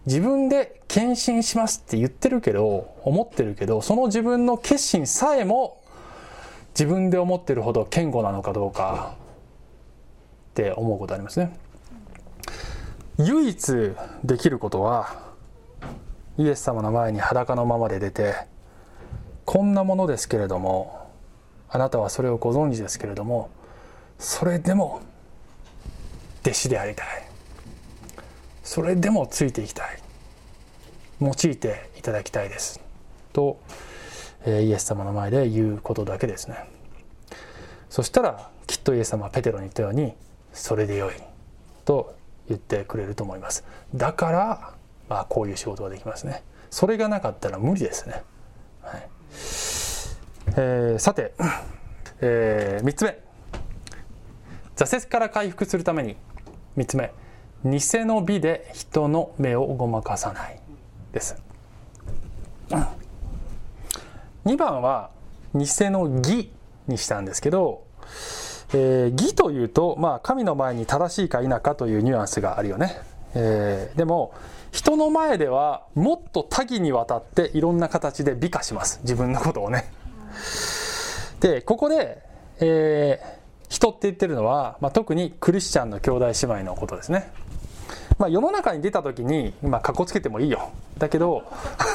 自分で献身しますって言ってるけど思ってるけどその自分の決心さえも自分で思ってるほど堅固なのかどうかって思うことありますね。唯一できることはイエス様の前に裸のままで出てこんなものですけれどもあなたはそれをご存知ですけれどもそれでも弟子でありたい。それでもついていきたい。用いていただきたいです。と、えイエス様の前で言うことだけですね。そしたらきっとイエス様はペテロに言ったようにそれでよい。と言ってくれると思います。だからまあこういう仕事ができますね。それがなかったら無理ですね、はい。えー、さて、えー、3つ目。挫折から回復するために3つ目偽の美で人の目をごまかさないです2番は偽の義にしたんですけどえー、義というと、まあ、神の前に正しいか否かというニュアンスがあるよね。えー、でも、人の前ではもっと多岐にわたっていろんな形で美化します。自分のことをね。で、ここで、えー、人って言ってるのは、まあ、特にクリスチャンの兄弟姉妹のことですね。まあ、世の中に出た時に、まあ、かっこつけてもいいよ。だけど、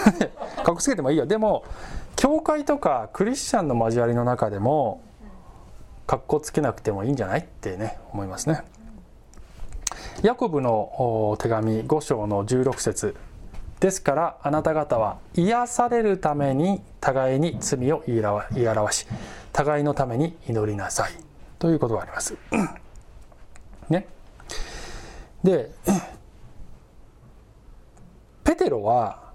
(laughs) かっこつけてもいいよ。でも、教会とかクリスチャンの交わりの中でも、かっこつけなくてもいいんじゃないってね思いますねヤコブの手紙5章の16節ですからあなた方は癒されるために互いに罪を言い表し互いのために祈りなさいということがあります。ね。でペテロは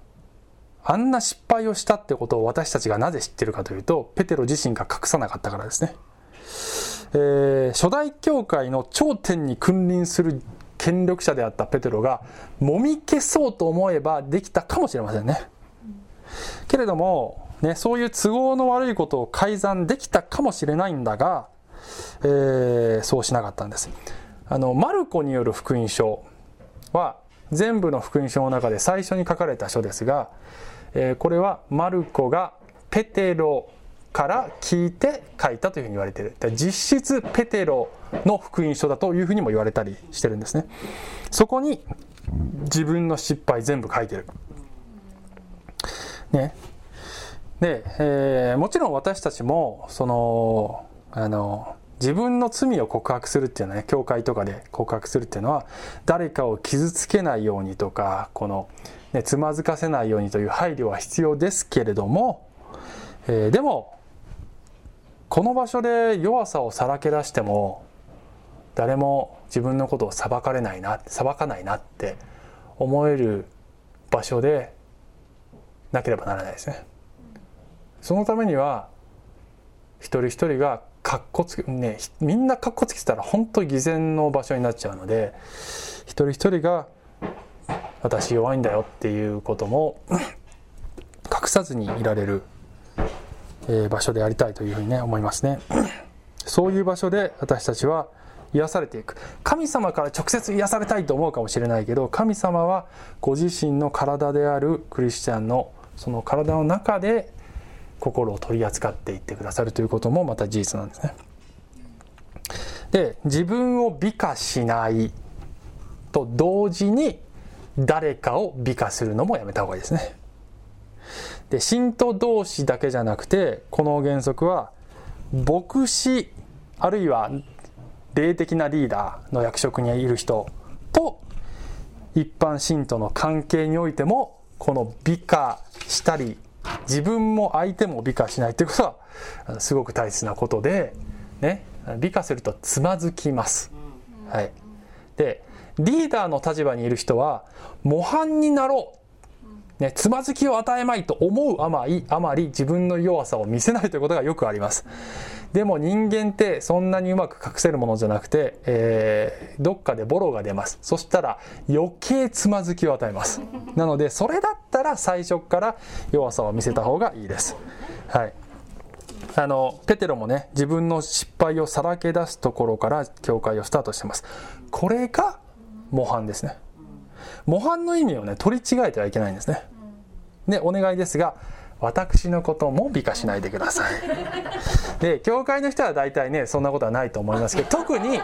あんな失敗をしたってことを私たちがなぜ知ってるかというとペテロ自身が隠さなかったからですね。えー、初代教会の頂点に君臨する権力者であったペテロがもみ消そうと思えばできたかもしれませんね。けれども、ね、そういう都合の悪いことを改ざんできたかもしれないんだが、えー、そうしなかったんです。あの、マルコによる福音書は全部の福音書の中で最初に書かれた書ですが、えー、これはマルコがペテロから聞いて書いたというふうに言われている実質ペテロの福音書だというふうにも言われたりしてるんですね。そこに自分の失敗全部書いてる。ね。で、えー、もちろん私たちもそのあの自分の罪を告白するっていうのはね教会とかで告白するっていうのは誰かを傷つけないようにとかこの、ね、つまずかせないようにという配慮は必要ですけれども、えー、でもこの場所で弱さをさらけ出しても誰も自分のことを裁かれないな裁かないなって思える場所でなければならないですね。そのためには一人一人がかっこつけねみんなかっこつけてたら本当に偽善の場所になっちゃうので一人一人が私弱いんだよっていうことも (clears throat) 隠さずにいられるえ場所でありたいというふうにね思いますね。(clears throat) そういう場所で私たちは癒されていく。神様から直接癒されたいと思うかもしれないけど神様はご自身の体であるクリスチャンのその体の中で心を取り扱っていってくださるということもまた事実なんですね。で自分を美化しないと同時に誰かを美化するのもやめた方がいいですね。で信徒同士だけじゃなくてこの原則は牧師あるいは霊的なリーダーの役職にいる人と一般信徒の関係においてもこの美化したり自分も相手も美化しないということはすごく大切なことで、ね、美化するとつまずきます。はい、でリーダーの立場にいる人は模範になろうね、つまずきを与えまいと思うあまり、あまり自分の弱さを見せないということがよくあります。でも人間ってそんなにうまく隠せるものじゃなくて、えー、どっかでボロが出ます。そしたら余計つまずきを与えます。なのでそれだったら最初から弱さを見せた方がいいです。はい。あのペテロもね自分の失敗をさらけ出すところから教会をスタートしてますこれが模範ですね模範の意味をね取り違えてはいけないんですね。でお願いですが私のことも美化しないでください。(laughs) で教会の人は大体ねそんなことはないと思いますけど (laughs) 特に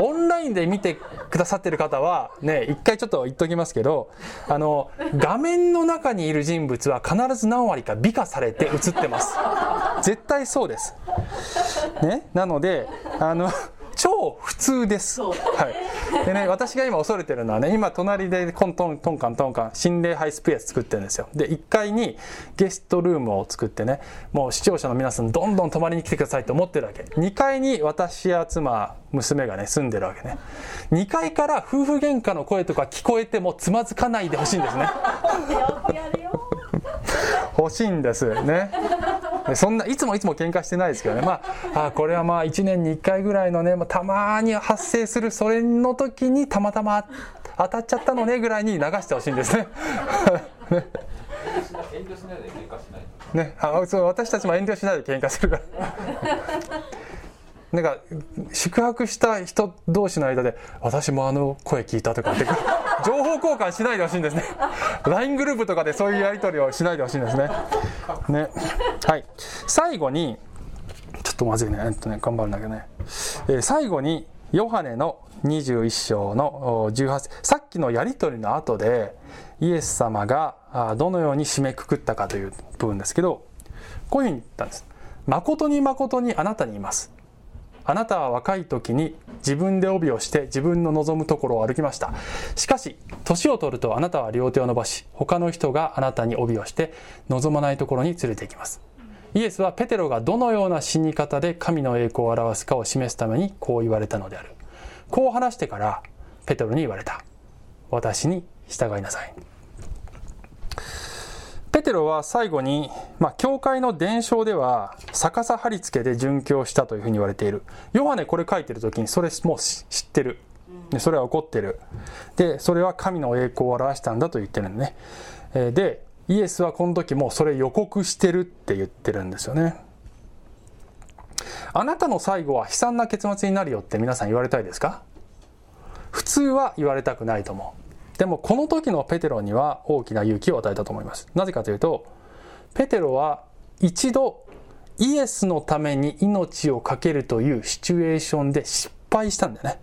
オンラインで見てくださってる方はね一回ちょっと言っときますけどあの画面の中にいる人物は必ず何割か美化されて映ってます。絶対そうです。ねなのであの超普通です。はい。でね、私が今恐れてるのはね、今隣でコントントンカントンカン心霊ハイスペース作ってるんですよ。で、1階にゲストルームを作ってね、もう視聴者の皆さんどんどん泊まりに来てくださいと思ってるわけ。2階に私や妻、娘がね、住んでるわけね。2階から夫婦喧嘩の声とか聞こえてもつまずかないでほしいんですね。(laughs) 欲しいんですね。そんないつもいつも喧嘩してないですけどねまああこれはまあ1年に1回ぐらいのね、まあ、たまに発生するそれの時にたまたま当たっちゃったのねぐらいに流してほしいんですね。ね、あそう私たちも遠慮しないで喧嘩するからなんか宿泊した人同士の間で私もあの声聞いたとかって (laughs) 情報交換しないでほしいんですね。LINE グループとかでそういうやり取りをしないでほしいんですね。ね。はい。最後にちょっとまずいね。えっとね頑張るんだけどね、えー、最後にヨハネの21章の18さっきのやり取りの後でイエス様がどのように締めくくったかという部分ですけどこういうふうに言ったんです。誠に誠にあなたにいます。あなたは若い時に自分で帯をして自分の望むところを歩きました。しかし、年を取るとあなたは両手を伸ばし、他の人があなたに帯をして望まないところに連れて行きます。イエスはペテロがどのような死に方で神の栄光を表すかを示すためにこう言われたのである。こう話してからペテロに言われた。私に従いなさい。ペテロは最後に、まあ、教会の伝承では逆さ貼り付けで殉教したというふうに言われている。ヨハネこれ書いてる時にそれもう知ってる。でそれは起こってる。でそれは神の栄光を表したんだと言ってるんでね。でイエスはこの時もそれ予告してるって言ってるんですよね。あなたの最後は悲惨な結末になるよって皆さん言われたいですか？普通は言われたくないと思う。でもこの時のペテロには大きな勇気を与えたと思います。なぜかというと、ペテロは一度イエスのために命を懸けるというシチュエーションで失敗したんだよね。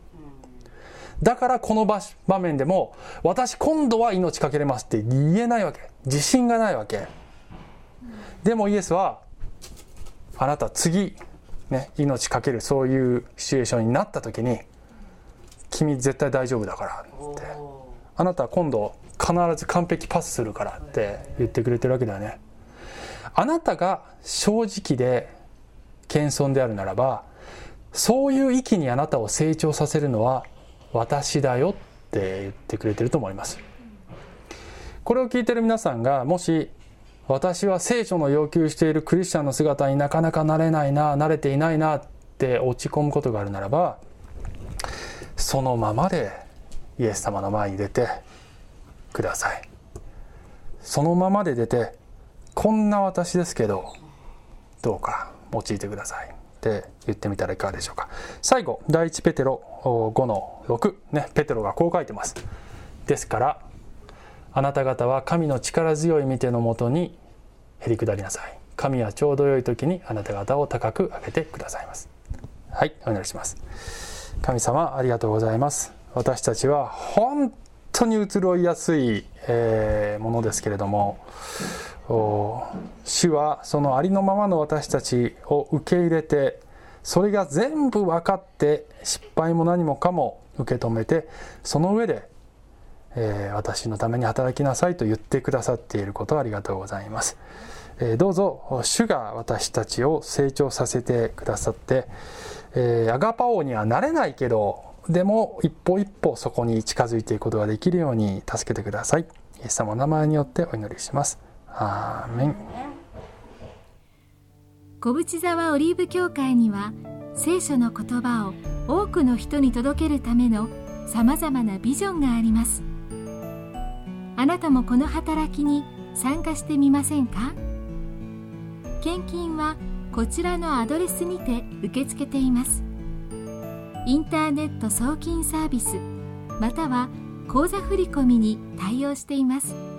だからこの場面でも、私今度は命かけれますって言えないわけ。自信がないわけ。でもイエスは、あなた次、ね、命かけるそういうシチュエーションになった時に、君絶対大丈夫だからって。あなたは今度必ず完璧パスするからって言ってくれてるわけだよね。あなたが正直で謙遜であるならばそういう域にあなたを成長させるのは私だよって言ってくれてると思います。これを聞いてる皆さんがもし私は聖書の要求しているクリスチャンの姿になかなかなれないな慣れていないなって落ち込むことがあるならばそのままでイエス様の前に出てください。そのままで出てこんな私ですけどどうか用いてください。って言ってみたらいかがでしょうか。最後第一ペテロ5の6ねペテロがこう書いてます。ですからあなた方は神の力強い見てのもとにへり下りなさい。神はちょうど良い時にあなた方を高く上げてくださいます。はいお願いします。神様ありがとうございます。私たちは本当に移ろいやすい、えー、ものですけれども主はそのありのままの私たちを受け入れてそれが全部分かって失敗も何もかも受け止めてその上で、えー、私のために働きなさいと言ってくださっていることありがとうございます、え、どうぞ主が私たちを成長させてくださって、えー、アガパオにはなれないけどでも一歩一歩そこに近づいていくことができるように助けてください。イエス様の名前によってお祈りします。アーメン。小淵沢オリーブ教会には聖書の言葉を多くの人に届けるためのさまざまなビジョンがあります。あなたもこの働きに参加してみませんか？献金はこちらのアドレスにて受け付けています。インターネット送金サービスまたは口座振込に対応しています。